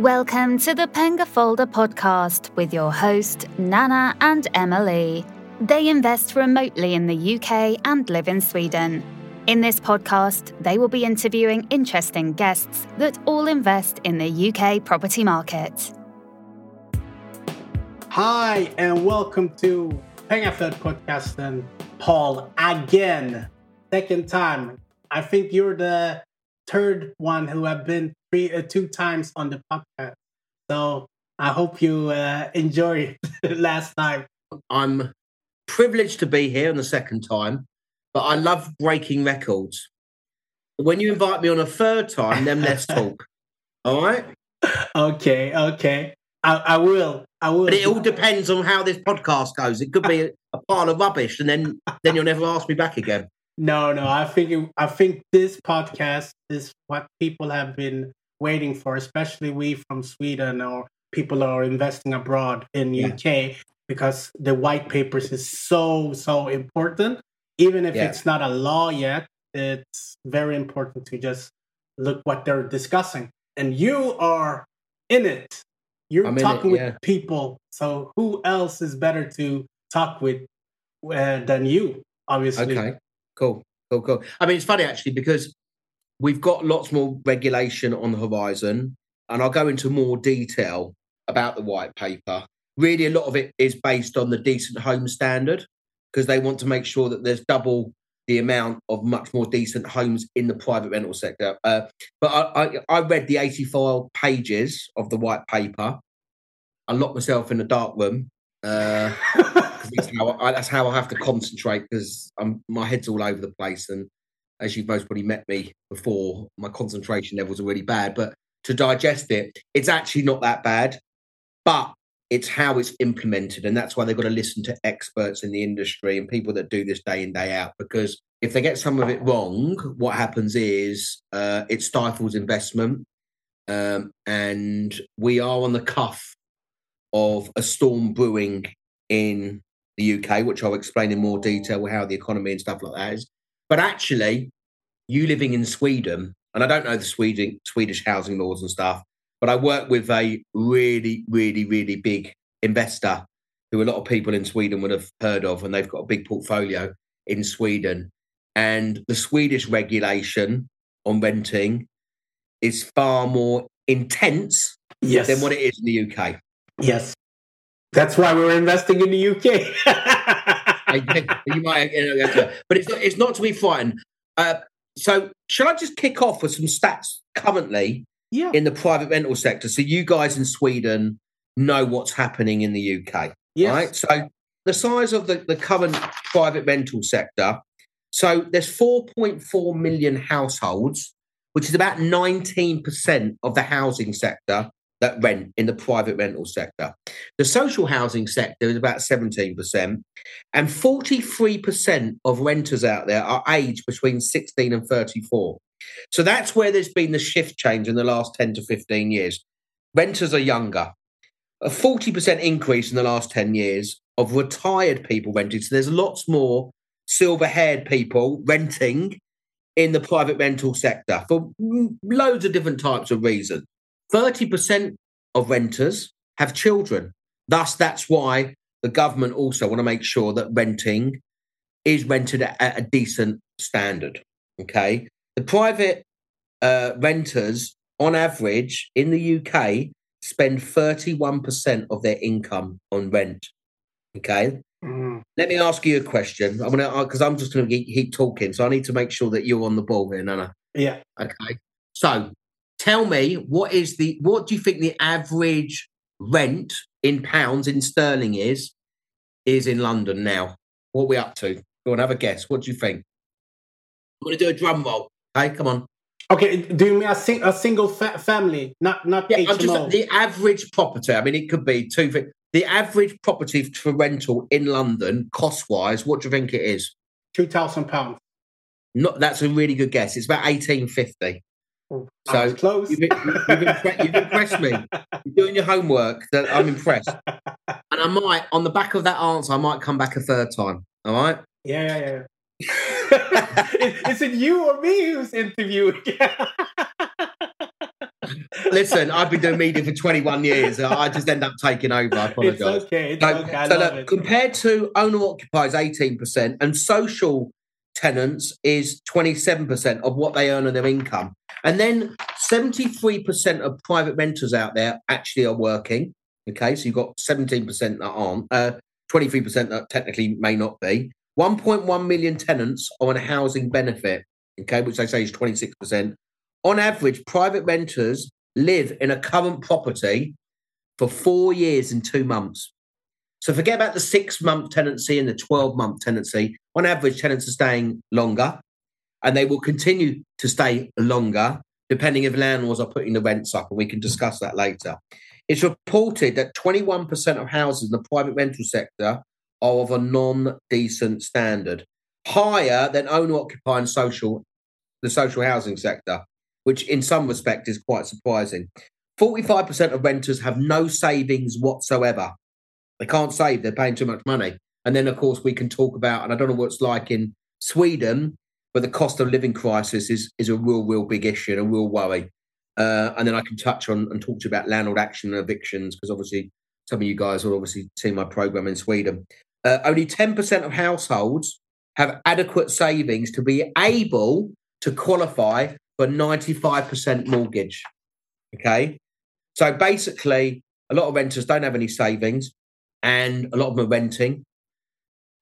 Welcome to the Pengaflödet podcast with your host, Nana and Emily. They invest remotely in the UK and live in Sweden. In this podcast, they will be interviewing interesting guests that all invest in the UK property market. Hi, and welcome to Pengaflödet podcast and Paul again. Second time. I think you're the third one who have been three, uh, two times on the podcast. So I hope you uh, enjoy last time. I'm privileged to be here on the second time, but I love breaking records. When you invite me on a third time, then let's talk. All right? Okay, okay. I, I will. I will. But it all depends on how this podcast goes. It could be a, a pile of rubbish, and then then you'll never ask me back again. No, no. I think it, I think this podcast is what people have been waiting for, especially we from Sweden or people are investing abroad in Yeah. UK because the white papers is so so important. Even if Yeah. it's not a law yet, it's very important to just look what they're discussing. And you are in it. You're I'm in it, talking with people. So who else is better to talk with uh, than you? Obviously. Okay, cool, cool, cool. I mean, it's funny actually because we've got lots more regulation on the horizon, and I'll go into more detail about the white paper. Really, a lot of it is based on the decent home standard because they want to make sure that there's double the amount of much more decent homes in the private rental sector. Uh, but I, I, I read the 84 pages of the white paper. I locked myself in a dark room. Uh, that's how I, that's how I have to concentrate because my head's all over the place. And as you've most probably met me before, my concentration levels are really bad. But to digest it, it's actually not that bad, but it's how it's implemented, and that's why they've got to listen to experts in the industry and people that do this day in day out. Because if they get some of it wrong, what happens is uh, it stifles investment, um, and we are on the cuff of a storm brewing in the UK, which I'll explain in more detail how the economy and stuff like that is. But actually, you living in Sweden, and I don't know the Sweden, Swedish housing laws and stuff, but I work with a really, really, really big investor who a lot of people in Sweden would have heard of, and they've got a big portfolio in Sweden. And the Swedish regulation on renting is far more intense yes. than what it is in the UK. Yes. That's why we're investing in the UK. I- you might, you know, but it's not, it's not to be frightened. Uh, so, shall I just kick off with some stats currently yeah. in the private rental sector, so you guys in Sweden know what's happening in the UK? Yes. Right. So, the size of the, the current private rental sector. So, there's 4.4 million households, which is about 19% of the housing sector that rent in the private rental sector. The social housing sector is about 17%, and 43% of renters out there are aged between 16 and 34. So that's where there's been the shift change in the last 10 to 15 years. Renters are younger. A 40% increase in the last 10 years of retired people renting. So there's lots more silver haired people renting in the private rental sector for loads of different types of reasons. 30% of renters have children. Thus, that's why the government also want to make sure that renting is rented at a decent standard. Okay. The private uh, renters, on average, in the UK, spend 31% of their income on rent. Okay. Mm. Let me ask you a question. I'm gonna because I'm just gonna keep keep talking, so I need to make sure that you're on the ball here, Nana. Yeah. Okay. So tell me what is the what do you think the average rent in pounds in sterling is is in London now? What are we up to? Go on, have a guess. What do you think? I'm gonna do a drum roll. Okay, come on. Okay. Do you mean a, sing- a single fa- family, not not Yeah, HMO? I'm just the average property. I mean, it could be two. thi- The average property for rental in London, cost wise, what do you think it is? Two thousand pounds. Not that's a really good guess. It's about eighteen fifty. So, close. You've, you've, impre- you've impressed me. You're doing your homework. That I'm impressed. And I might, on the back of that answer, I might come back a third time. All right. Yeah, yeah, yeah. is, it you or me who's interviewing? listen, I've been doing media for 21 years. I just end up taking over. I apologise. It's okay. It's so, okay. So look, it. compared to owner occupiers, 18%, and social tenants is 27% of what they earn on their income. And then 73% of private renters out there actually are working. Okay, so you've got 17% that aren't, uh, 23% that technically may not be. 1.1 million tenants are on a housing benefit, okay, which they say is 26%. On average, private renters live in a current property for four years and two months. So forget about the six month tenancy and the 12 month tenancy. On average, tenants are staying longer and they will continue to stay longer depending if landlords are putting the rents up. And we can discuss that later. It's reported that 21% of houses in the private rental sector are of a non decent standard, higher than owner occupying social, the social housing sector, which in some respect is quite surprising. 45% of renters have no savings whatsoever. They can't save, they're paying too much money. And then, of course, we can talk about, and I don't know what it's like in Sweden, but the cost of living crisis is, is a real, real big issue and a real worry. Uh, and then I can touch on and talk to you about landlord action and evictions, because obviously some of you guys will obviously see my program in Sweden. Uh, only 10% of households have adequate savings to be able to qualify for 95% mortgage. Okay. So basically, a lot of renters don't have any savings and a lot of them are renting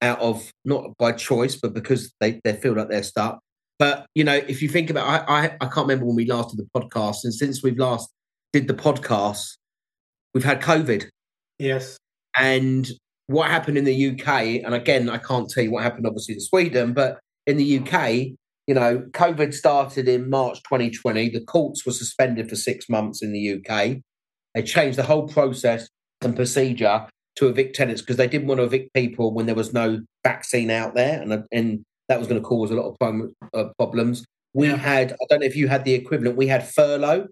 out of not by choice, but because they, they feel like they're stuck. But you know, if you think about, I, I I can't remember when we last did the podcast, and since we've last did the podcast, we've had COVID. Yes. And what happened in the UK, and again, I can't tell you what happened obviously in Sweden, but in the UK, you know, COVID started in March 2020. The courts were suspended for six months in the UK. They changed the whole process and procedure to evict tenants because they didn't want to evict people when there was no vaccine out there, and and that was going to cause a lot of uh, problems. We Yeah. had, I don't know if you had the equivalent. We had furlough.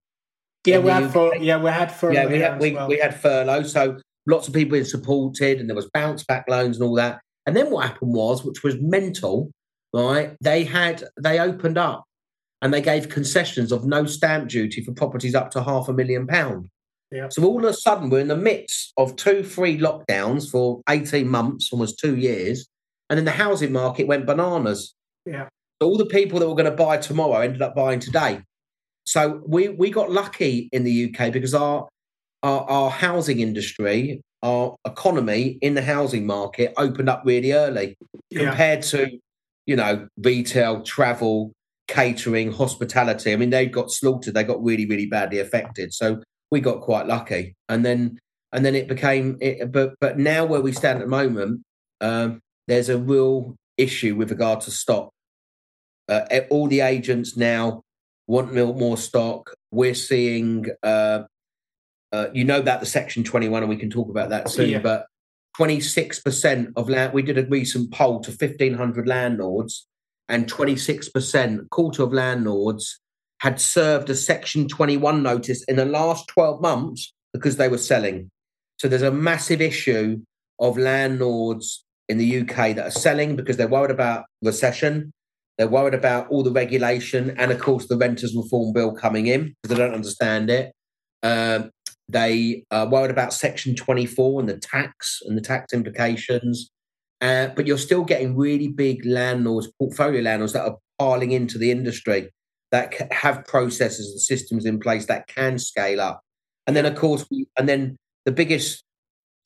Yeah, we had for yeah we had for yeah, we had we, well. we had furlough, so lots of people been supported, and there was bounce back loans and all that. And then what happened was, which was mental, right? They had they opened up and they gave concessions of no stamp duty for properties up to half a million pound. Yeah. So all of a sudden, we're in the midst of two, three lockdowns for eighteen months, almost two years, and then the housing market went bananas. Yeah. So all the people that were going to buy tomorrow ended up buying today. So we we got lucky in the UK because our our, our housing industry, our economy in the housing market opened up really early yeah. compared to you know retail, travel, catering, hospitality. I mean, they got slaughtered. They got really really badly affected. So we got quite lucky, and then and then it became. It, but but now where we stand at the moment, um, there's a real issue with regard to stock. Uh, all the agents now want more, more stock. We're seeing, uh, uh, you know, about the Section 21, and we can talk about that soon. Yeah. But 26% of land, we did a recent poll to 1,500 landlords, and 26%, quarter of landlords had served a Section 21 notice in the last 12 months because they were selling. So there's a massive issue of landlords in the UK that are selling because they're worried about recession. They're worried about all the regulation and, of course, the renters reform bill coming in because they don't understand it. Um, they are worried about Section 24 and the tax and the tax implications. Uh, but you're still getting really big landlords, portfolio landlords that are piling into the industry that have processes and systems in place that can scale up. And then, of course, we, and then the biggest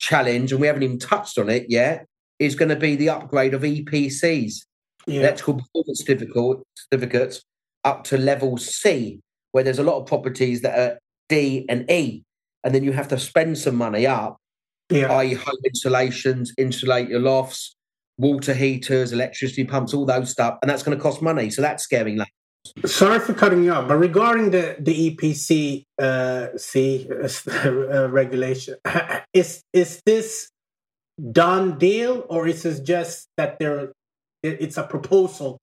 challenge, and we haven't even touched on it yet, is going to be the upgrade of EPCs yeah. electrical performance certificates up to level C, where there's a lot of properties that are D and E. And then you have to spend some money up, yeah. i.e., home insulations, insulate your lofts, water heaters, electricity pumps, all those stuff. And that's going to cost money. So that's scaring land. Sorry for cutting you off, but regarding the the EPC uh, C uh, regulation, is is this done deal or is this just that there it's a proposal?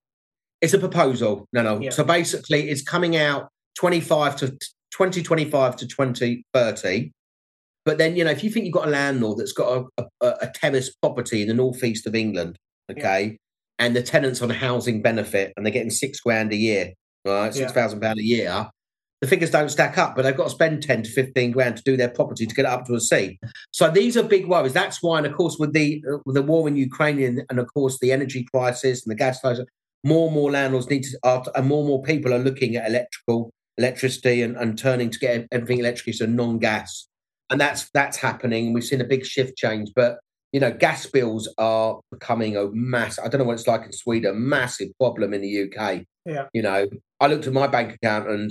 It's a proposal. No, no. Yeah. So basically, it's coming out 25 to 2025 to 2030. But then, you know, if you think you've got a landlord that's got a, a, a terrace property in the northeast of England, okay, and the tenant's on housing benefit and they're getting six grand a year, right, Yeah. six thousand pound a year, the figures don't stack up, but they've got to spend 10 to 15 grand to do their property to get it up to a C. So these are big worries. That's why, and of course, with the uh, with the war in Ukraine and of course the energy crisis and the gas crisis, more and more landlords need to, are, and more and more people are looking at electrical electricity and, and turning to get everything electric, so non-gas, and that's that's happening. We've seen a big shift change, but you know, gas bills are becoming a mass. I don't know what it's like in Sweden, massive problem in the UK. Yeah. You know, I looked at my bank account and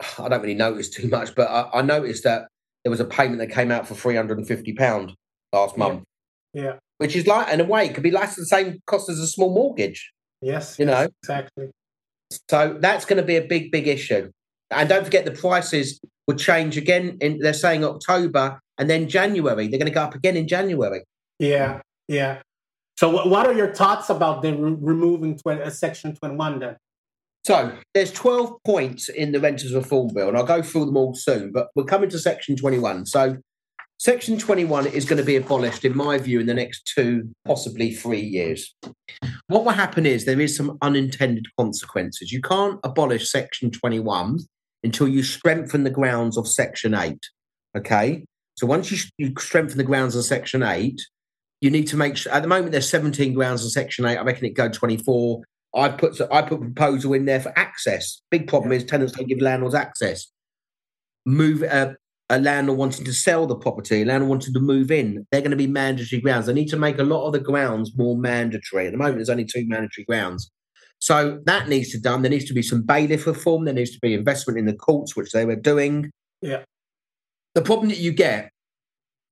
I don't really notice too much, but I, I noticed that there was a payment that came out for three hundred and fifty pound last month. Yeah. Which is like, in a way, it could be less than the same cost as a small mortgage. Yes. You yes, know? exactly. So that's going to be a big, big issue. And don't forget the prices will change again. In, they're saying October and then January. They're going to go up again in January. Yeah. Yeah. So, what, are your thoughts about the re- removing 20, uh, Section 21 then? So there's 12 points in the Renters Reform Bill, and I'll go through them all soon, but we're coming to Section 21. So Section 21 is going to be abolished, in my view, in the next two, possibly three years. What will happen is there is some unintended consequences. You can't abolish Section 21 until you strengthen the grounds of Section 8. Okay? So once you, you strengthen the grounds of Section 8, you need to make sure, at the moment, there's 17 grounds on Section 8. I reckon it go 24. I put I put a proposal in there for access. Big problem is tenants don't give landlords access. Move uh, a landlord wanting to sell the property, a landlord wanting to move in, they're going to be mandatory grounds. They need to make a lot of the grounds more mandatory. At the moment, there's only two mandatory grounds. So that needs to be done. There needs to be some bailiff reform. There needs to be investment in the courts, which they were doing. Yeah. The problem that you get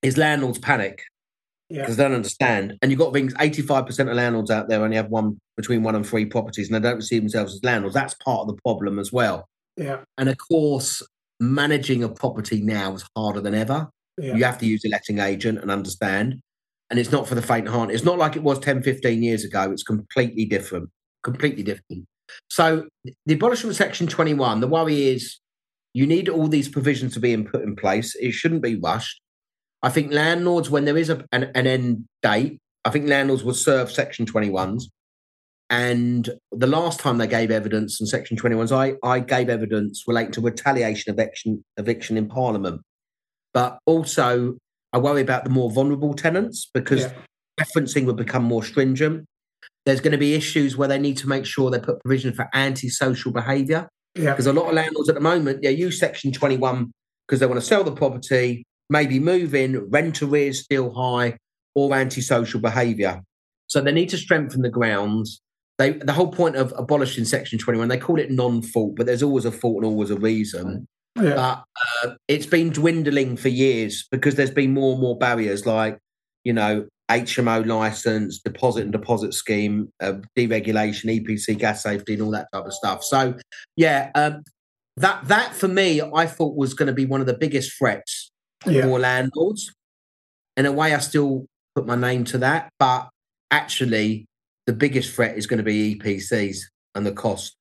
is landlords panic Yeah. because they don't understand. And you've got things, 85% of landlords out there only have one between one and three properties and they don't see themselves as landlords. That's part of the problem as well. Yeah. And of course, managing a property now is harder than ever. Yeah. You have to use a letting agent and understand. And it's not for the faint heart. It's not like it was 10, 15 years ago. It's completely different. Completely different. So the abolishment of Section 21, the worry is you need all these provisions to be in, put in place. It shouldn't be rushed. I think landlords, when there is a, an, an end date, I think landlords will serve Section 21s. And the last time they gave evidence in Section 21s, I, I gave evidence relating to retaliation eviction, eviction in Parliament. But also, I worry about the more vulnerable tenants because Yeah. referencing would become more stringent. There's going to be issues where they need to make sure they put provision for antisocial behaviour Yeah. because a lot of landlords at the moment they use Section 21 because they want to sell the property, maybe move in, rent arrears still high, or antisocial behaviour. So they need to strengthen the grounds. They, the whole point of abolishing Section 21, they call it non-fault, but there's always a fault and always a reason. Yeah. But uh, it's been dwindling for years because there's been more and more barriers like, you know, HMO license, deposit and deposit scheme, uh, deregulation, EPC, gas safety, and all that type of stuff. So, yeah, um, that that for me, I thought was going to be one of the biggest threats Yeah. for landlords. In a way, I still put my name to that, but actually, the biggest threat is going to be EPCs and the cost.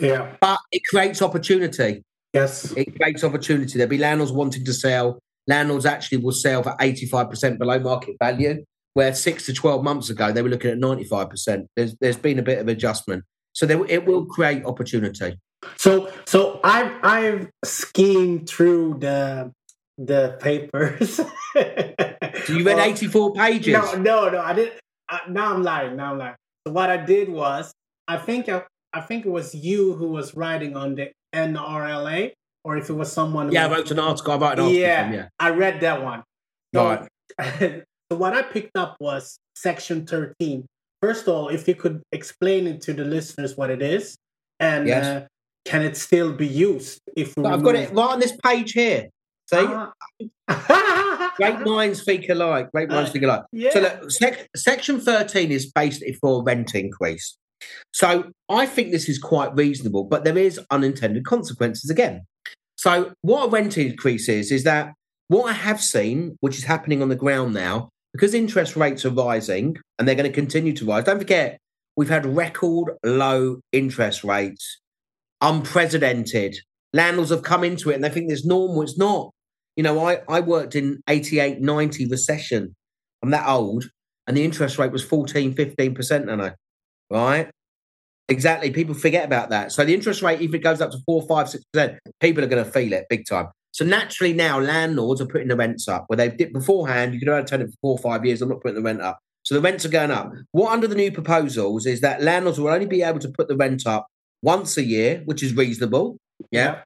Yeah. But it creates opportunity. Yes. It creates opportunity. There'll be landlords wanting to sell. Landlords actually will sell for 85% below market value, where six to 12 months ago they were looking at 95%. There's, there's been a bit of adjustment. So there, it will create opportunity. So so I've I've schemed through the the papers. So you read Well, 84 pages. No, no, no. I didn't. I, now I'm lying. Now I'm lying. So what I did was, I think I, I think it was you who was writing on the NRLA, or if it was someone. Yeah, I wrote an article. I wrote an article. yeah, yeah. I read that one. So, Right. so what I picked up was section 13. First of all, if you could explain it to the listeners what it is, and Yes. uh, can it still be used if we I've got it right on this page here. See? Ah. Great minds think alike. Great minds Uh, think alike. yeah. So look, sec- section 13 is basically for rent increase. So I think this is quite reasonable, but there is unintended consequences again. So what a rent increase is, is that what I have seen, which is happening on the ground now, because interest rates are rising and they're going to continue to rise. Don't forget, we've had record low interest rates, unprecedented. Landlords have come into it and they think it's normal. It's not. You know, I, I worked in 88, 90 recession. I'm that old. And the interest rate was 14, 15%, I know. Right? Exactly. People forget about that. So the interest rate, if it goes up to four, five, six percent, people are going to feel it big time. So naturally now landlords are putting the rents up where they did beforehand, you could have a tenant for four or five years, I'm not putting the rent up. So the rents are going up. What under the new proposals is that landlords will only be able to put the rent up once a year, which is reasonable. Yeah.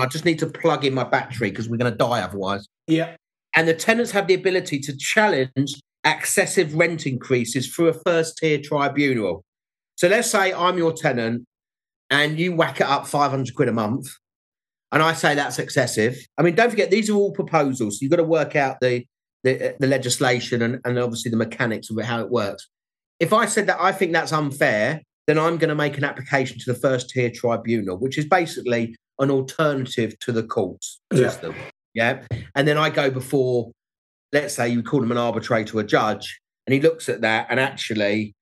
I just need to plug in my battery because we're going to die otherwise. Yeah. And the tenants have the ability to challenge excessive rent increases through a first tier tribunal. So let's say I'm your tenant and you whack it up 500 quid a month and I say that's excessive. I mean, don't forget these are all proposals. So you've got to work out the the, uh, the legislation and, and obviously the mechanics of how it works. If I said that I think that's unfair, then I'm going to make an application to the first tier tribunal, which is basically an alternative to the courts system. Yeah. yeah. And then I go before, let's say you call him an arbitrator, a judge, and he looks at that and actually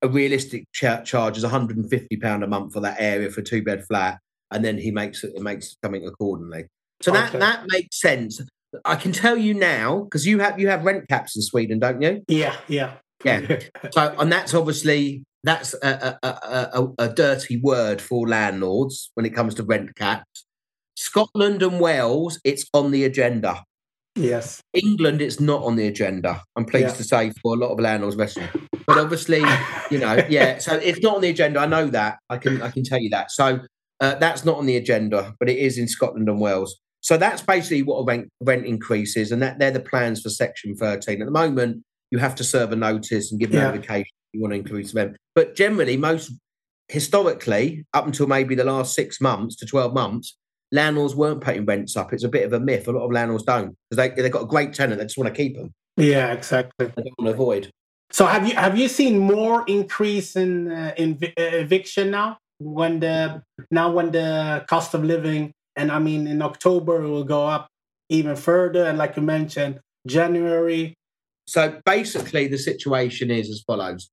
a realistic charge is 150 pound a month for that area for a two bed flat and then he makes it makes something accordingly. So okay. that that makes sense. I can tell you now because you have you have rent caps in Sweden, don't you? Yeah, yeah, yeah. so and that's obviously that's a, a, a, a, dirty word for landlords when it comes to rent caps. Scotland and Wales, it's on the agenda. Yes. England, it's not on the agenda. I'm pleased yeah. to say for a lot of landlords, but obviously, you know, yeah. So it's not on the agenda. I know that. I can I can tell you that. So uh, that's not on the agenda, but it is in Scotland and Wales. So that's basically what a rent, rent increase is, and that they're the plans for Section 13. At the moment, you have to serve a notice and give yeah. notification you want to increase rent. But generally, most historically, up until maybe the last six months to 12 months, landlords weren't putting rents up. It's a bit of a myth. A lot of landlords don't because they, they've got a great tenant. They just want to keep them. Yeah, exactly. They don't want to avoid. So have you have you seen more increase in uh, in uh, eviction now? When the now when the cost of living and I mean in October it will go up even further and like you mentioned January. So basically the situation is as follows.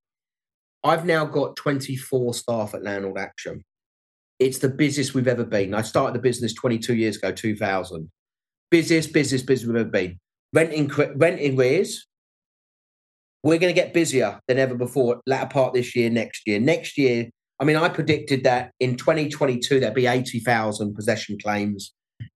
I've now got 24 staff at Landlord Action. It's the busiest we've ever been. I started the business 22 years ago, 2000. Busiest, busiest, busiest we've ever been. Rent, in, rent in. We're going to get busier than ever before, latter part this year, next year. Next year, I mean, I predicted that in 2022 there'd be 80,000 possession claims.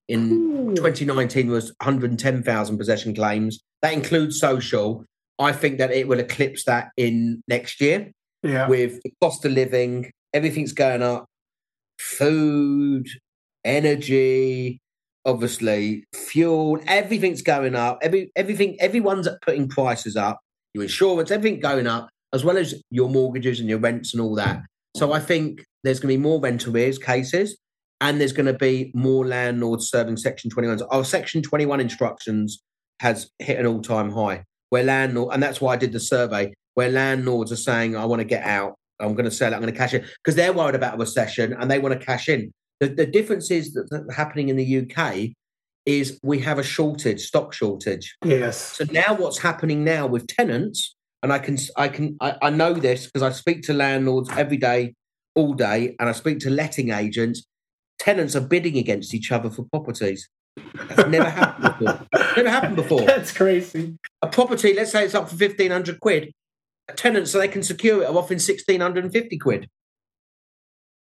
In Ooh. 2019 was 110,000 possession claims. That includes social. I think that it will eclipse that in next year. Yeah. With the cost of living, everything's going up. Food, energy, obviously fuel, everything's going up. Every everything, everyone's putting prices up. Your insurance, everything going up, as well as your mortgages and your rents and all that. So I think there's going to be more rent arrears cases and there's going to be more landlords serving Section 21. Our oh, Section 21 instructions has hit an all time high where landlord, and that's why I did the survey, where landlords are saying, I want to get out, I'm going to sell it, I'm going to cash it, because they're worried about a recession and they want to cash in. The, the difference is that, that happening in the UK is we have a shortage, stock shortage. Yes. So now what's happening now with tenants and I can I can I, I know this because I speak to landlords every day, all day, and I speak to letting agents. Tenants are bidding against each other for properties. That's never happened before. Never happened before. That's crazy. A property, let's say it's up for fifteen hundred quid. A tenant, so they can secure it, are offering sixteen hundred and fifty quid.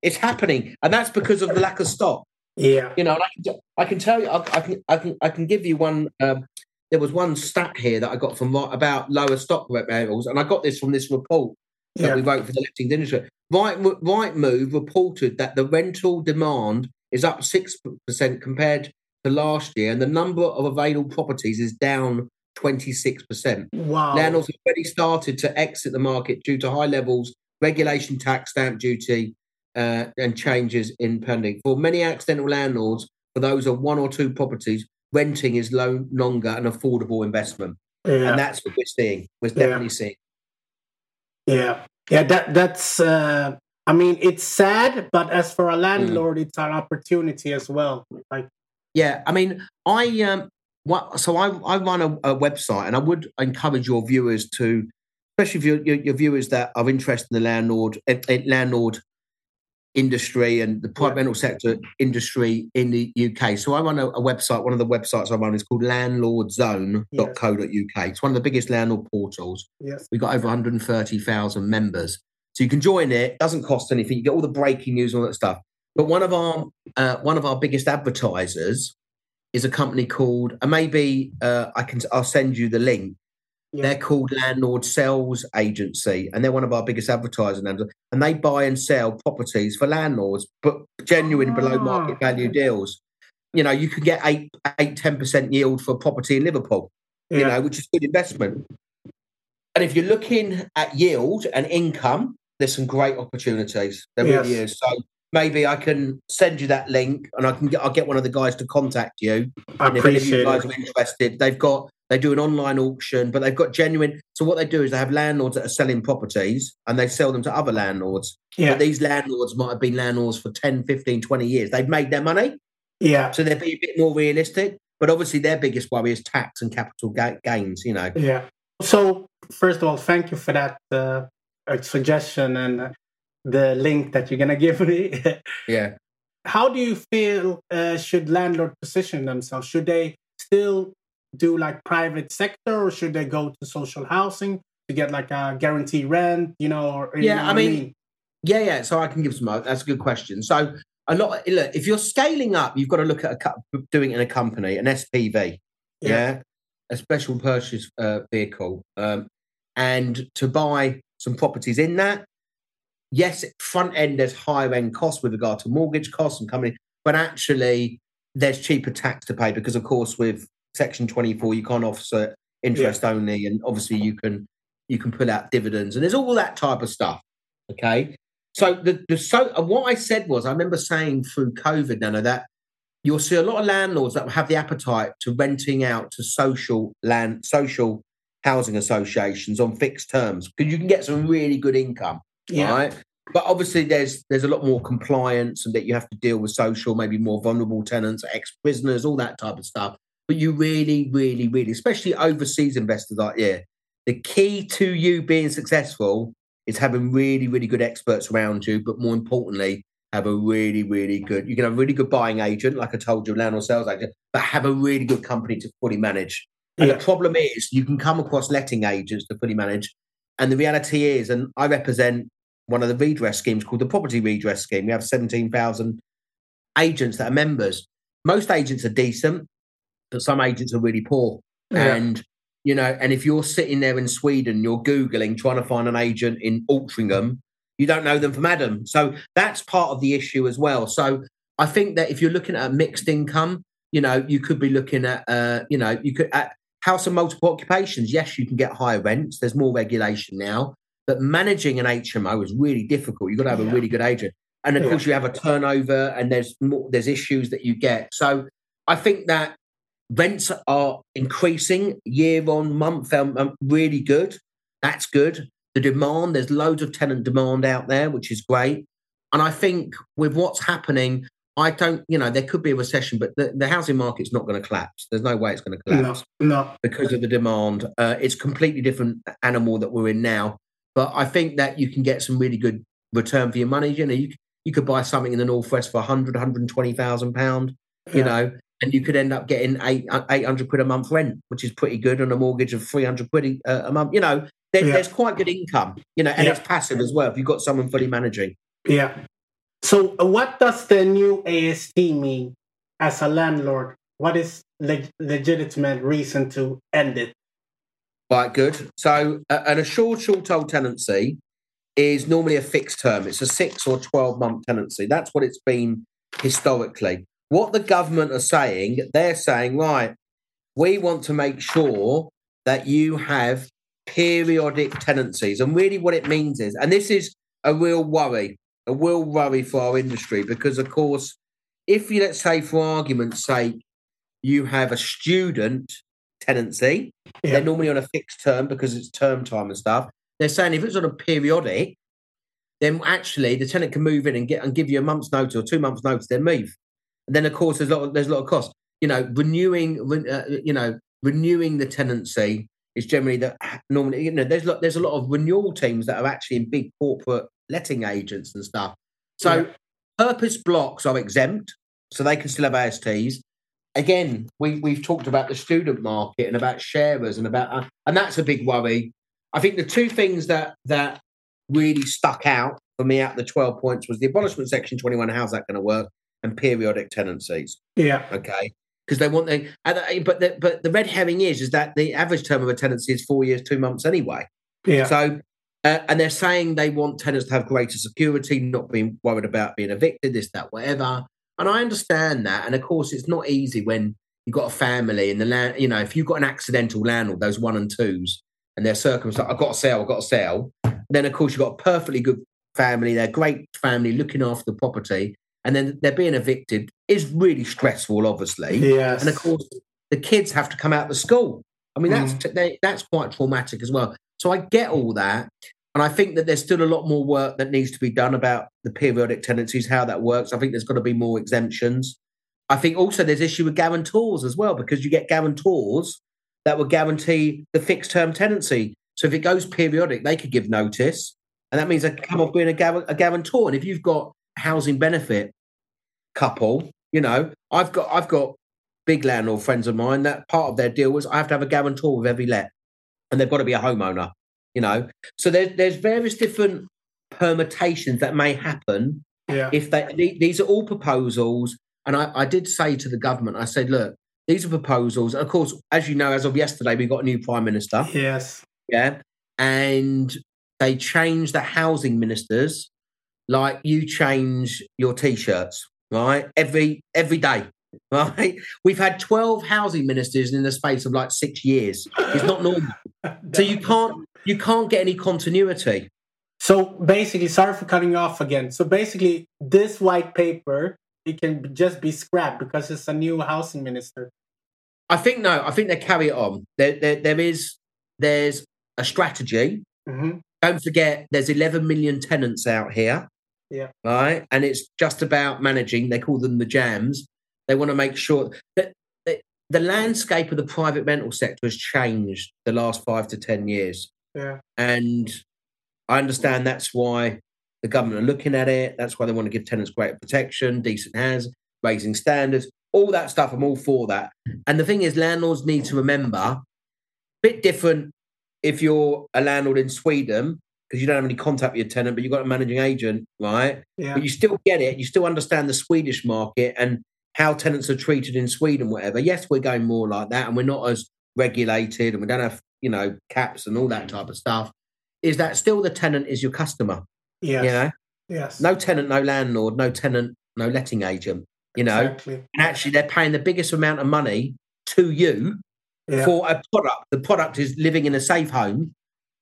It's happening, and that's because of the lack of stock. Yeah, you know, I can, I can tell you, I, I, can, I can, I can give you one um, there was one stat here that I got from about lower stock levels, and I got this from this report that yeah. we wrote for the lettings industry. Right, Rightmove reported that the rental demand is up six percent compared to last year, and the number of available properties is down twenty six percent. Wow! Landlords have already started to exit the market due to high levels regulation, tax, stamp duty, uh, and changes in pending. For many accidental landlords, for those of one or two properties, renting is no longer an affordable investment. Yeah. And that's what we're seeing. We're definitely yeah. seeing. Yeah. Yeah, that that's uh I mean it's sad, but as for a mm. landlord, mm. it's an opportunity as well. Like Yeah, I mean I um what so I I run a, a website and I would encourage your viewers to especially if your, your, your viewers that are interested in the landlord uh, landlord industry and the private rental sector industry in the UK. So I run a, a, website. One of the websites I run is called landlordzone.co.uk. It's one of the biggest landlord portals. Yes. We've got over 130,000 members. So you can join it. Doesn't cost anything. You get all the breaking news, and all that stuff. But one of our uh, one of our biggest advertisers is a company called, and maybe uh, I can I'll send you the link. Yeah. They're called Landlord Sales Agency, and they're one of our biggest advertisers. And they buy and sell properties for landlords, but genuine below market Ah. value deals. You know, you can get eight, eight, ten percent yield for property in Liverpool. You know, which is good investment. And if you're looking at yield and income, there's some great opportunities. There really is. So maybe I can send you that link, and I can get I'll get one of the guys to contact you. I And if any of you guys it. are interested, they've got they do an online auction, but they've got genuine. So what they do is they have landlords that are selling properties and they sell them to other landlords. Yeah, But these landlords might have been landlords for 10, 15, 20 years. They've made their money, yeah, so they're being a bit more realistic. But obviously, their biggest worry is tax and capital ga- gains. You know, yeah. So first of all, thank you for that uh, uh, suggestion and uh, the link that you're gonna give me. yeah. How do you feel uh, should landlord position themselves? Should they still do like private sector, or should they go to social housing to get like a guarantee rent? You know, or you Yeah, know I what mean, Yeah, yeah. So I can give some. That's a good question. So a lot. Look, if you're scaling up, you've got to look at a doing it in a company, an SPV. Yeah. Yeah, a special purchase uh, vehicle, um, and to buy some properties in that. Yes, front end there's higher end costs with regard to mortgage costs and company, but actually there's cheaper tax to pay because, of course, with Section 24, you can't offset interest only, and obviously you can you can pull out dividends, and there's all that type of stuff. Okay, so the the so uh, what I said was I remember saying through COVID, Nano, that you'll see a lot of landlords that have the appetite to renting out to social land social housing associations on fixed terms because you can get some really good income yeah, right? But obviously, there's there's a lot more compliance and that you have to deal with social, maybe more vulnerable tenants, ex prisoners, all that type of stuff. But you really, really, really, especially overseas investors like yeah, the key to you being successful is having really, really good experts around you. But more importantly, have a really, really good. You can have a really good buying agent, like I told you, landlord sales agent, but have a really good company to fully manage. And Yeah. the problem is, you can come across letting agents to fully manage. And the reality is, and I represent one of the redress schemes called the Property Redress Scheme. We have 17,000 agents that are members. Most agents are decent, but some agents are really poor. Yeah. And, you know, and if you're sitting there in Sweden, you're Googling, trying to find an agent in Altrincham, you don't know them from Adam. So that's part of the issue as well. So I think that if you're looking at a mixed income, you know, you could be looking at, uh, you know, you could at house and multiple occupations. Yes, you can get higher rents. There's more regulation now, but managing an HMO is really difficult. You've got to have a really good agent, and of Yeah. course, you have a turnover, and there's more, there's issues that you get. So I think that rents are increasing year on month, um, um, really good. That's good. The demand, there's loads of tenant demand out there, which is great. And I think with what's happening, I don't, you know, there could be a recession, but the, the housing market's not going to collapse. There's no way it's going to no, collapse no, because of the demand. Uh, it's a completely different animal that we're in now. But I think that you can get some really good return for your money. You know, you, you could buy something in the northwest for 100, 120,000 pound, you Yeah. know, and you could end up getting eight, uh, 800 quid a month rent, which is pretty good on a mortgage of 300 quid a, a month. You know, there, Yeah. there's quite good income, you know, and Yeah. it's passive as well if you've got someone fully managing. Yeah. So, uh, what does the new AST mean as a landlord? What is leg- legitimate reason to end it? Right, good. So, uh, an assured short hold tenancy is normally a fixed term. It's a six or 12 month tenancy. That's what it's been historically. What the government are saying, they're saying, right, we want to make sure that you have periodic tenancies. And really, what it means is, and this is a real worry, a real worry for our industry, because of course, if you, let's say, for argument's sake, you have a student tenancy, Yeah. they're normally on a fixed term because it's term time and stuff. They're saying if it's on a periodic, then actually the tenant can move in and get and give you a month's notice or two months' notice, then move. And then of course there's a lot of, there's a lot of cost. You know, renewing re- uh, you know renewing the tenancy is generally that normally you know there's lot, there's a lot of renewal teams that are actually in big corporate letting agents and stuff. So Yeah. purpose blocks are exempt, so they can still have ASTs again, we we've talked about the student market and about sharers and about uh, and that's a big worry. I think the two things that that really stuck out for me out of the 12 points was the abolishment section 21. How's that going to work? And periodic tenancies. Yeah. Okay. Because they want the, but the, but the red herring is, is that the average term of a tenancy is four years, two months anyway. Yeah. So, uh, and they're saying they want tenants to have greater security, not being worried about being evicted, this, that, whatever. And I understand that. And of course, it's not easy when you've got a family and the land, you know, if you've got an accidental landlord, those one and twos, and their circumstance, I've got to sell, I've got to sell. Then, of course, you've got a perfectly good family, they're great family looking after the property, and then they're being evicted is really stressful, obviously. Yes. And of course, the kids have to come out of the school. I mean, that's Mm. they, that's quite traumatic as well. So I get all that, and I think that there's still a lot more work that needs to be done about the periodic tenancies, how that works. I think there's got to be more exemptions. I think also there's issue with guarantors as well because you get guarantors that will guarantee the fixed term tenancy. So if it goes periodic, they could give notice, and that means they come off being a, guar- a guarantor. And if you've got housing benefit couple, you know, I've got I've got big landlord friends of mine that part of their deal was I have to have a guarantor with every let, and they've got to be a homeowner. You know, so there's there's various different permutations that may happen Yeah. if they these are all proposals and I, I did say to the government i said look these are proposals and of course as you know as of yesterday we got a new prime minister Yes. yeah and they changed the housing ministers like you change your t-shirts right every every day right we've had 12 housing ministers in the space of like six years it's not normal so you can't you can't get any continuity So basically, sorry for cutting you off again. So basically, this white paper it can just be scrapped because it's a new housing minister. I think no. I think they carry it on. There, there, there is there's a strategy. hmm Don't forget, there's 11 million tenants out here. Yeah. Right, and it's just about managing. They call them the jams. They want to make sure that, the landscape of the private rental sector has changed the last five to ten years, Yeah. and I understand that's why the government are looking at it. That's why they want to give tenants greater protection, decent housing, raising standards, all that stuff. I'm all for that. And the thing is, landlords need to remember, bit different if you're a landlord in Sweden because you don't have any contact with your tenant, but you've got a managing agent, right? Yeah. But you still get it. You still understand the Swedish market and how tenants are treated in Sweden, whatever. Yes, we're going more like that, and we're not as regulated, and we don't have you know caps and all that type of stuff. Is that still the tenant is your customer? Yes. You know, Yes. no tenant, no landlord, no tenant, no letting agent. You know, Exactly. and actually they're paying the biggest amount of money to you Yeah. for a product. The product is living in a safe home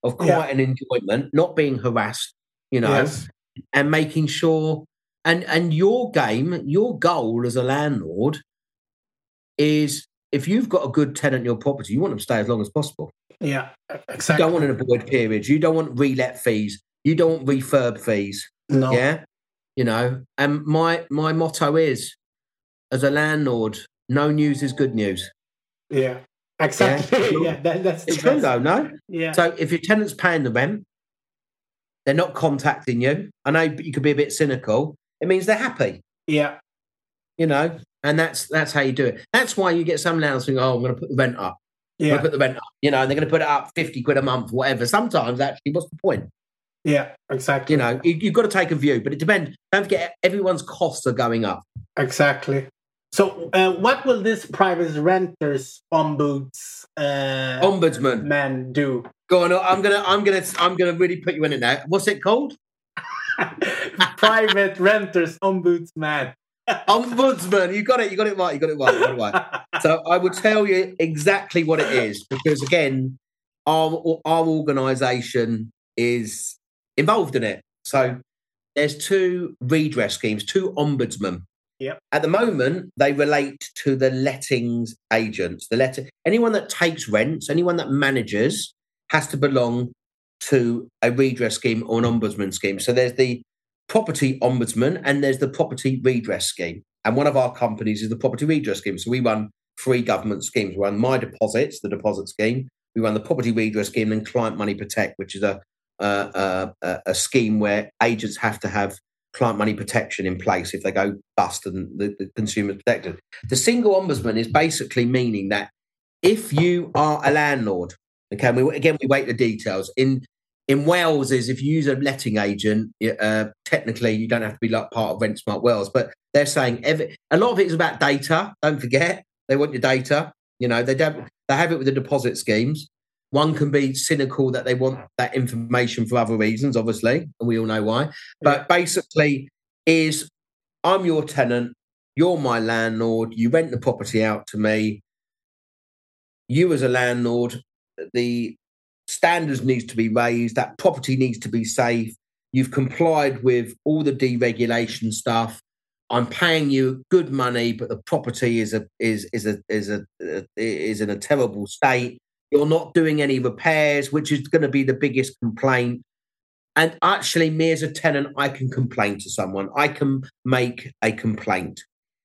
of Yeah. quiet and enjoyment, not being harassed, you know, Yes. and making sure and and your game, your goal as a landlord is if you've got a good tenant in your property, you want them to stay as long as possible. Yeah. You Exactly. don't want an avoid period. You don't want relet fees. You don't want refurb fees. no. Yeah. You know, and my my motto is as a landlord, no news is good news. Yeah. Exactly. Yeah. Yeah. that, that's the It's true though, no? Yeah. So if your tenant's paying the rent, they're not contacting you. I know you could be a bit cynical. It means they're happy, yeah. you know, and that's that's how you do it. That's why you get some landlords think, "Oh, I'm going to put the rent up. I'm Yeah. put the rent up," you know, and they're going to put it up fifty quid a month, whatever. Sometimes, actually, what's the point? Yeah. Exactly. You know, you, you've got to take a view, but it depends. Don't forget, everyone's costs are going up. Exactly. So, uh, what will this private renters ombuds uh, Ombudsman, man do? go on. I'm gonna, I'm gonna, I'm gonna really put you in it now. What's it called? private renters ombudsman. Ombudsman. You got it. You got it right. You got it right. You got it right. So I will tell you exactly what it is because again, our our organisation is involved in it. So there's two redress schemes, two ombudsmen. Yep. At the moment, they relate to the lettings agents. The letter anyone that takes rents, anyone that manages, has to belong to a redress scheme or an ombudsman scheme. So there's the property ombudsman and there's the property redress scheme. And one of our companies is the property redress scheme. So we run three government schemes. We run My Deposits, the deposit scheme. We run the property redress scheme and Client Money Protect, which is a a, a, a scheme where agents have to have client money protection in place if they go bust and the, the consumer is protected. The single ombudsman is basically meaning that if you are a landlord, okay, we, again we wait the details in in Wales is if you use a letting agent, uh, technically you don't have to be like part of Rent Smart Wales, but they're saying every, a lot of it is about data. Don't forget, they want your data. You know, they don't. They have it with the deposit schemes. One can be cynical that they want that information for other reasons, obviously, and we all know why. But basically, is I'm your tenant, you're my landlord, you rent the property out to me. You as a landlord, the standards needs to be raised, that property needs to be safe. You've complied with all the deregulation stuff. I'm paying you good money, but the property is a is is a is a is in a terrible state. You're not doing any repairs, which is going to be the biggest complaint. And actually, me as a tenant, I can complain to someone. I can make a complaint.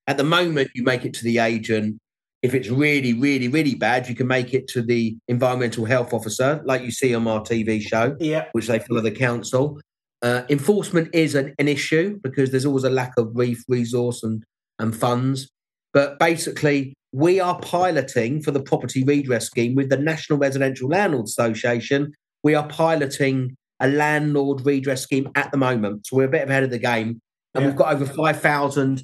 At the moment, you make it to the agent. If it's really, really, really bad, you can make it to the environmental health officer, like you see on our TV show, yeah. which they follow the council. Uh, enforcement is an, an, issue because there's always a lack of resource and, and funds. But basically, we are piloting for the property redress scheme with the National Residential Landlord Association. We are piloting a landlord redress scheme at the moment. So we're a bit ahead of the game. And yeah. we've got over 5,000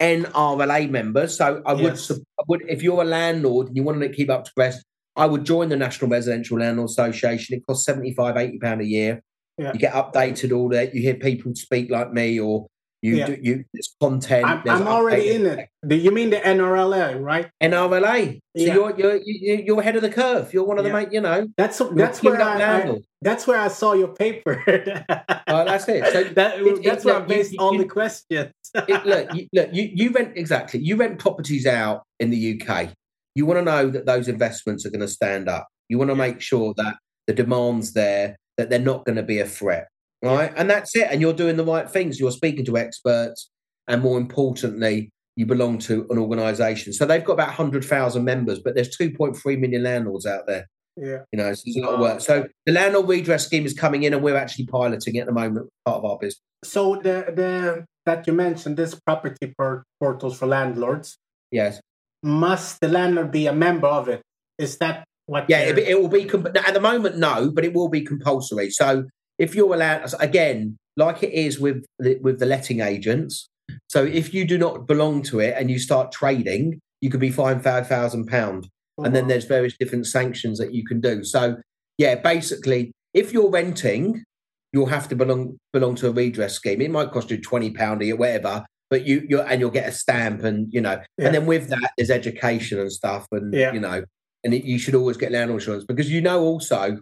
NRLA members. So I yes. would, I would, if you're a landlord and you want to keep up to rest, I would join the National Residential Landlord Association. It costs 75, 80 pound a year. Yeah. You get updated all that. You hear people speak like me or you yeah. do you there's content. I'm, I'm already in it. Do you mean the NRLA, right? NRLA. So yeah. you're you're you're ahead of the curve. You're one of yeah. the you know. That's that's where I, I, that's where I saw your paper. oh, that's it. So that, it, that's where I based you, all you, the questions. it, look, you, look, you you rent exactly. You rent properties out in the UK. You want to know that those investments are going to stand up. You want to make sure that the demand's there, that they're not going to be a threat right? Yeah. And that's it. And you're doing the right things. You're speaking to experts, and more importantly, you belong to an organisation. So they've got about hundred thousand members, but there's 2.3 million landlords out there. Yeah, you know, so there's a lot of work. So the landlord redress scheme is coming in, and we're actually piloting it at the moment, part of our business. So the the that you mentioned this property portals for landlords. Yes. Must the landlord be a member of it? Is that what? Yeah, it, it, will be. Comp- at the moment, no, but it will be compulsory. So if you're allowed again like it is with the, with the letting agents so if you do not belong to it and you start trading you could be fined five thousand pound. Oh, and then there's various different sanctions that you can do. So yeah basically if you're renting you'll have to belong belong to a redress scheme. It might cost you 20 pound or whatever but you you and you'll get a stamp and you know. Yeah. and then with that there's education and stuff and yeah. you know and it, you should always get landlord insurance because you know also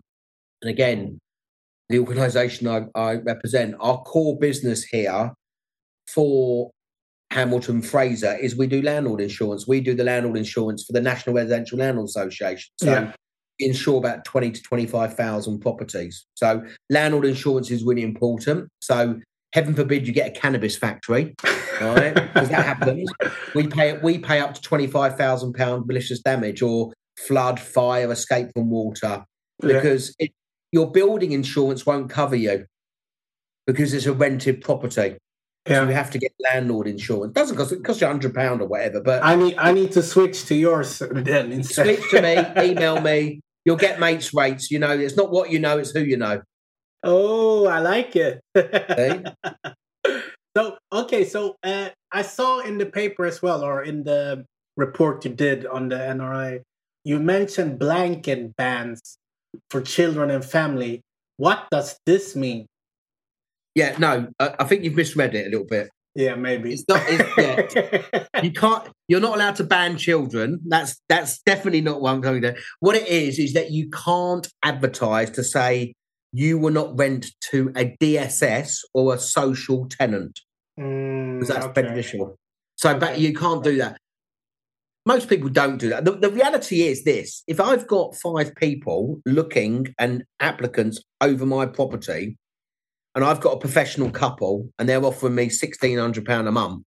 and again the organisation I, I represent, our core business here for Hamilton Fraser is we do landlord insurance. We do the landlord insurance for the National Residential Landlord Association. So yeah. insure about 20 to 25,000 properties. So landlord insurance is really important. So heaven forbid you get a cannabis factory, right? Because that happens. We pay we pay up to £25,000 malicious damage or flood, fire, escape from water because yeah. it, your building insurance won't cover you because it's a rented property. Yeah. So you have to get landlord insurance. It doesn't cost it costs you hundred pound or whatever. But I need I need to switch to yours then. Instead. Switch to me. email me. You'll get mates rates. You know, it's not what you know; it's who you know. Oh, I like it. so okay, so uh, I saw in the paper as well, or in the report you did on the NRA, you mentioned blanket bans for children and family. What does this mean? Yeah, no, I think you've misread it a little bit. Yeah, maybe. It's not. It's, yeah, you can't. You're not allowed to ban children. That's that's definitely not what I'm going to. What it is is that you can't advertise to say you will not rent to a DSS or a social tenant mm, that's okay. beneficial. So, okay. but you can't do that most people don't do that. The, the, reality is this if I've got five people looking and applicants over my property, and I've got a professional couple and they're offering me £1,600 a month,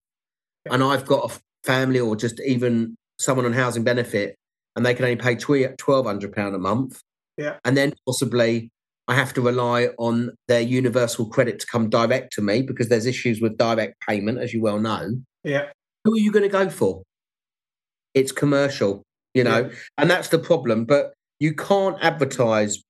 and I've got a family or just even someone on housing benefit and they can only pay £1,200 a month, yeah. and then possibly I have to rely on their universal credit to come direct to me because there's issues with direct payment, as you well know. Yeah. Who are you going to go for? It's commercial, you know, yeah. and that's the problem. But you can't advertise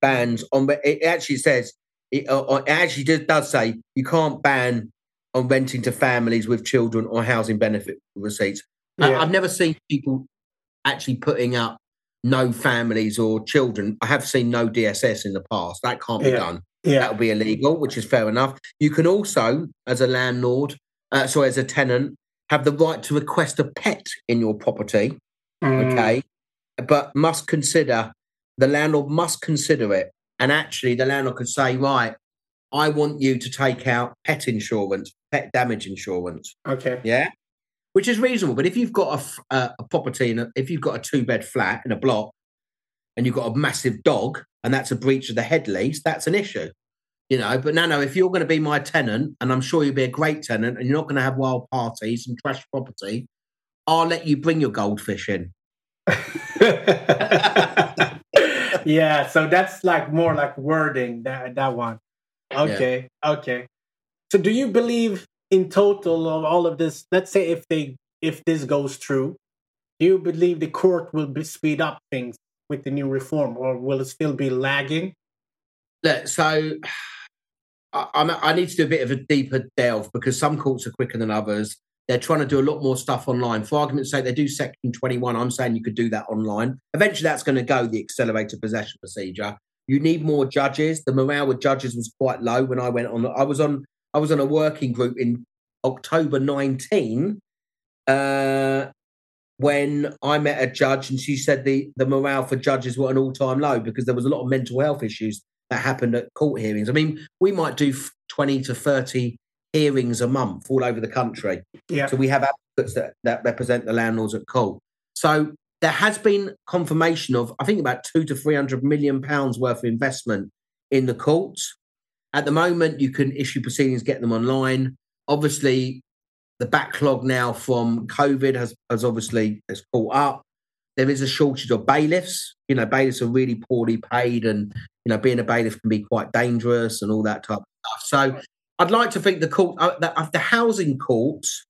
bans on. It actually says it, uh, uh, it actually does, does say you can't ban on renting to families with children or housing benefit receipts. I, Yeah. I've never seen people actually putting up no families or children. I have seen no DSS in the past. That can't be Yeah. done. Yeah. That would be illegal, which is fair enough. You can also, as a landlord, uh, sorry, as a tenant, have the right to request a pet in your property. Mm. Okay, but must consider the landlord must consider it, and actually, the landlord could say, right, I want you to take out pet insurance, pet damage insurance. Okay. Yeah, which is reasonable. But if you've got a property and if you've got a two bed flat in a block, and you've got a massive dog, and that's a breach of the head lease, that's an issue. You know, but no, no. If you're going to be my tenant, and I'm sure you'll be a great tenant, and you're not going to have wild parties and trash property, I'll let you bring your goldfish in. yeah, so that's like more like wording that that one. Okay, okay. So do you believe in total of all of this? Let's say if they if this goes through, do you believe the court will be speed up things with the new reform, or will it still be lagging? Look, so I, I need to do a bit of a deeper delve because some courts are quicker than others. They're trying to do a lot more stuff online. For argument's sake, they do Section 21. I'm saying you could do that online. Eventually, that's going to go the accelerated possession procedure. You need more judges. The morale with judges was quite low when I went on. I was on. I was on a working group in October 19 uh, when I met a judge, and she said the the morale for judges were an all time low because there was a lot of mental health issues that happened at court hearings. I mean, we might do 20 to 30 hearings a month all over the country. Yeah, So we have advocates that, that represent the landlords at court. So there has been confirmation of, I think, about two to 300 million pounds worth of investment in the courts. At the moment, you can issue proceedings, get them online. Obviously, the backlog now from COVID has, has obviously has caught up. There is a shortage of bailiffs. You know, bailiffs are really poorly paid, and you know, being a bailiff can be quite dangerous and all that type of stuff. So, I'd like to think the court, uh, the, uh, the housing courts,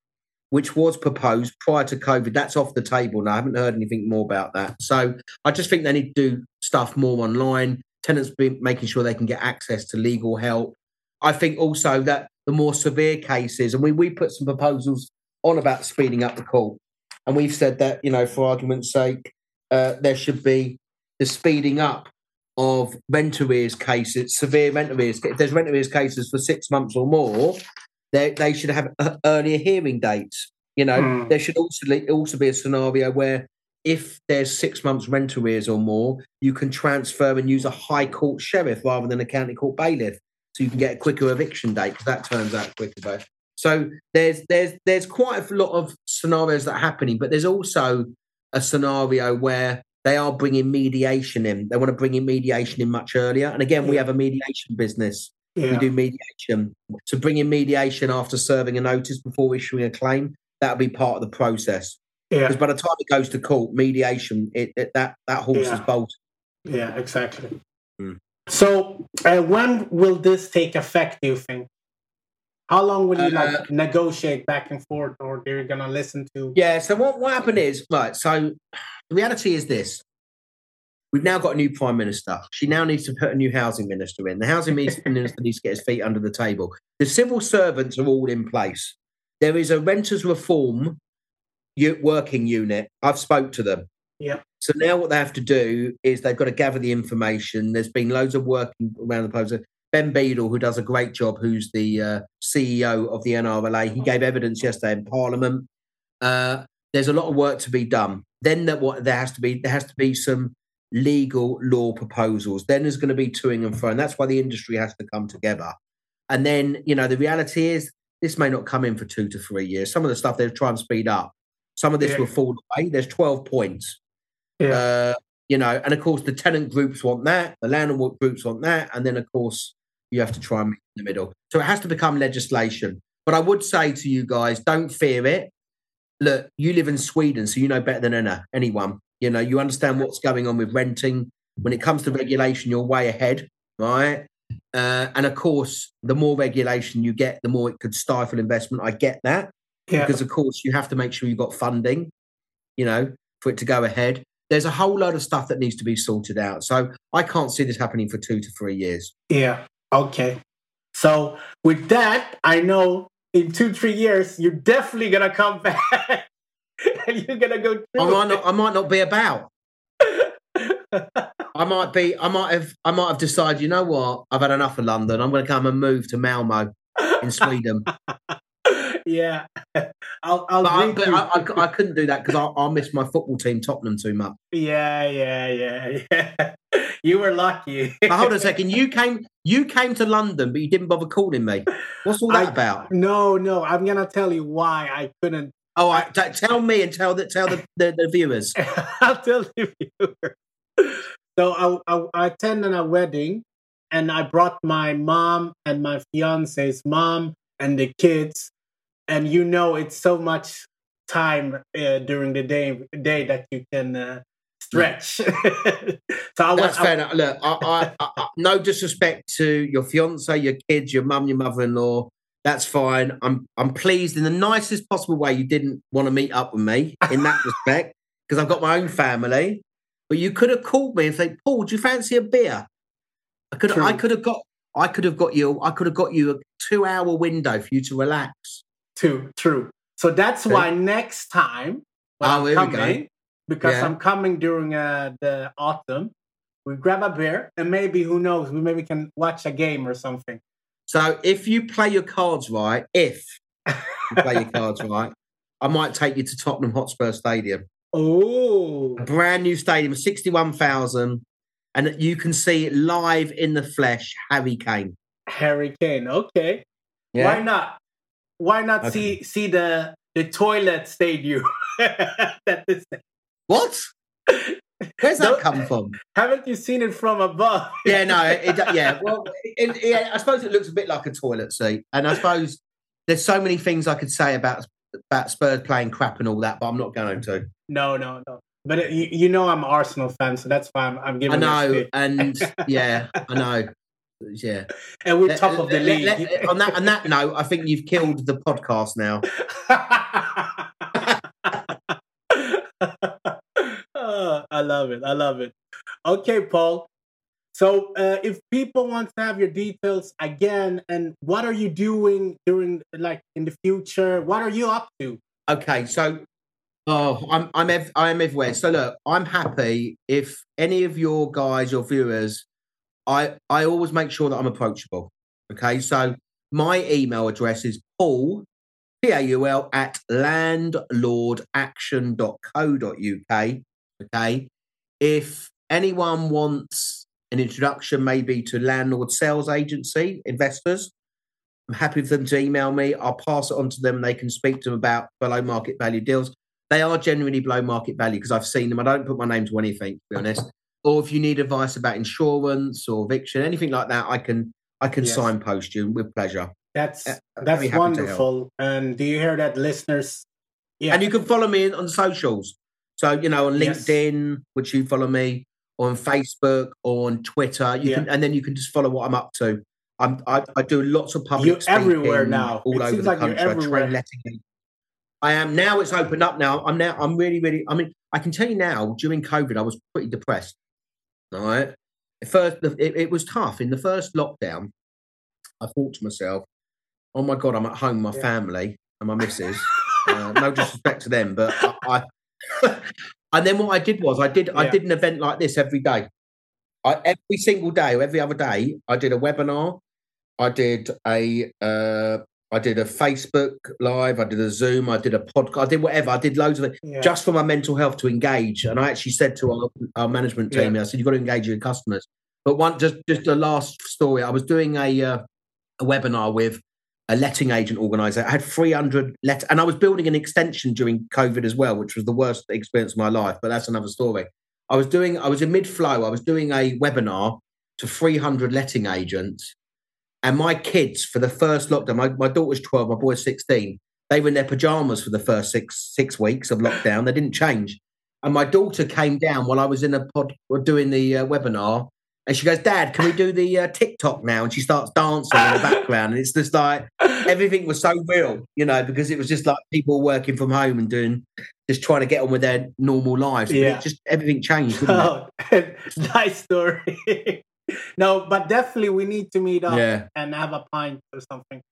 which was proposed prior to COVID, that's off the table now. I haven't heard anything more about that. So, I just think they need to do stuff more online. Tenants be making sure they can get access to legal help. I think also that the more severe cases, and we we put some proposals on about speeding up the court, and we've said that you know, for argument's sake, uh, there should be the speeding up of rent arrears cases, severe rent arrears. If there's rent arrears cases for six months or more, they they should have uh, earlier hearing dates. You know, Hmm. there should also also be a scenario where if there's six months rent arrears or more, you can transfer and use a high court sheriff rather than a county court bailiff, so you can get a quicker eviction date because that turns out quicker. Both. So there's there's there's quite a lot of scenarios that are happening, but there's also a scenario where they are bringing mediation in. They want to bring in mediation in much earlier. And again, we have a mediation business. We do mediation. To bring in mediation after serving a notice before issuing a claim, that'll be part of the process. yeah, Because by the time it goes to court, mediation, it, it that that horse is bolted. yeah, exactly. Hmm. So, uh, when will this take effect? Do you think? How long will you Uh, like negotiate back and forth, or they're gonna listen to? Yeah. So what what happened is right. So the reality is this: we've now got a new prime minister. She now needs to put a new housing minister in. The housing minister needs to get his feet under the table. The civil servants are all in place. There is a renters reform working unit. I've spoke to them. Yeah. So now what they have to do is they've got to gather the information. There's been loads of work around the process. Ben Beadle, who does a great job, who's the uh, CEO of the NRLA, he gave evidence yesterday in Parliament. Uh, there's a lot of work to be done. Then that what there has to be there has to be some legal law proposals. Then there's going to be toing and fro, and that's why the industry has to come together. And then you know the reality is this may not come in for two to three years. Some of the stuff they'll try and speed up. Some of this Yeah. will fall away. There's 12 points. Yeah. Uh, you know, and of course the tenant groups want that, the landlord groups want that, and then of course you have to try and meet in the middle. So it has to become legislation. But I would say to you guys, don't fear it. Look, you live in Sweden, so you know better than any- anyone. You know, you understand what's going on with renting. When it comes to regulation, you're way ahead, right? Uh, and of course, the more regulation you get, the more it could stifle investment. I get that yeah, because of course you have to make sure you've got funding, you know, for it to go ahead. there's a whole load of stuff that needs to be sorted out. So I can't see this happening for two to three years. Yeah. Okay. So with that, I know in two, three years, you're definitely gonna come back and you're gonna go I might not I might not be about. I might be I might have I might have decided, you know what, I've had enough of London. I'm gonna come and move to Malmo in Sweden. yeah. I'll, I'll But, I, but. I, I, I couldn't do that because I, I miss my football team, Tottenham, too much. Yeah, yeah, yeah, yeah. You were lucky. But hold on a second. You came you came to London, but you didn't bother calling me. What's all that I- about? No, no, I'm gonna tell you why I couldn't. Oh, I, t- tell me and tell the tell the, the, the viewers. I'll tell you. So I, I, I attended a wedding, and I brought my mom and my fiance's mom and the kids, and you know it's so much time uh, during the day day that you can uh, stretch. so I That's fair enough. Look, I, I, I, no disrespect to your fiance, your kids, your mum, your mother-in-law. That's fine. I'm I'm pleased in the nicest possible way. You didn't want to meet up with me in that respect because I've got my own family. But you could have called me and said, "Paul, do you fancy a beer?" I could I could have got I could have got you I could have got you a two-hour window for you to relax. True, true. So that's Okay. why next time when Oh, I'm here we go. coming, because Yeah. I'm coming during uh, the autumn, we grab a beer and maybe who knows, we maybe can watch a game or something. So if you play your cards right, if you play your cards right, I might take you to Tottenham Hotspur Stadium. oh, a brand new stadium, 61,000, and you can see live in the flesh Harry Kane. Harry Kane. Okay, why not? Why not Okay. see see the the toilet stadium? that is, What? Where's that come from? haven't you seen it from above? Yeah, no, it, yeah. Well, it, yeah, I suppose it looks a bit like a toilet seat, and I suppose there's so many things I could say about about Spurs playing crap and all that, but I'm not going to. No, no, no. But it, you, you know I'm an Arsenal fan, so that's why I'm, I'm I giving. know, and yeah, I know. Yeah, and we're top of the Let- league. let- on that on that note, I think you've killed the podcast now. Oh, I love it. I love it. Okay, Paul. So, uh, if people want to have your details again, and what are you doing during, like, in the future? What are you up to? Okay, so oh, I'm I'm ev- I am everywhere. So look, I'm happy if any of your guys, your viewers, I I always make sure that I'm approachable. Okay, so my email address is paul p a u l at landlordaction.co.uk. Okay, if anyone wants an introduction, maybe to landlord sales agency investors, I'm happy for them to email me. I'll pass it on to them. They can speak to them about below market value deals. They are generally below market value because I've seen them. I don't put my name to anything, to be honest. Or if you need advice about insurance or eviction, anything like that, I can I can Yes. signpost you with pleasure. That's Uh, that's be happy to help. wonderful. And do you hear that, listeners? Yeah, And you can follow me on socials. So, you know, on Yes. LinkedIn, which you follow me, on Facebook, or on Twitter. You Yeah. can and then you can just follow what I'm up to. I'm, I, I do lots of public You're speaking everywhere now. all It over seems the like country. I letting. I am now. It's opened up now. I'm now. I'm really, really. I mean, I can tell you now. During COVID, I was pretty depressed. All right. At first, it, it was tough. In the first lockdown, I thought to myself, "Oh my god, I'm at home, with my Yeah. family and my missus. uh, no disrespect to them, but I." And then what I did was I did I did an event like this every day. I, every single day or every other day, I did a webinar. I did a uh, I did a Facebook live. I did a Zoom. I did a podcast. I did whatever. I did loads of it Yeah. just for my mental health to engage. And I actually said to our, our management team, I said, "You've got to engage your customers." But one just just the last story. I was doing a uh, a webinar with a letting agent organizer. I had 300 let, and I was building an extension during COVID as well, which was the worst experience of my life. But that's another story. I was doing. I was in mid flow. I was doing a webinar to 300 letting agents, and my kids for the first lockdown. My, my daughter's 12. My boy's 16. They were in their pajamas for the first six six weeks of lockdown. They didn't change. And my daughter came down while I was in a pod doing the uh, webinar, and she goes, "Dad, can we do the uh, TikTok now?" And she starts dancing in the background, and it's just like everything was so real, you know, because it was just like people working from home and doing just trying to get on with their normal lives. Yeah. it just everything changed. Oh, nice story. no, but definitely we need to meet up Yeah. and have a pint or something.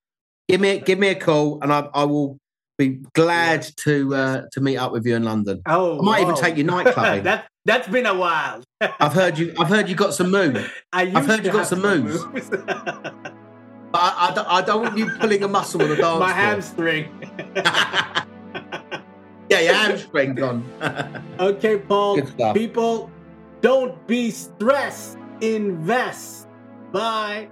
Give me give me a call, and I, I will be glad to uh, to meet up with you in London. Oh, I might even take you night clubbing. that that's been a while. I've heard you. I've heard you got some moves. I've heard you got some moves. moves. But I, I, don't, I don't want you pulling a muscle on the dance My floor. hamstring. yeah, your hamstring gone. okay, Paul. People, don't be stressed. Invest. Bye.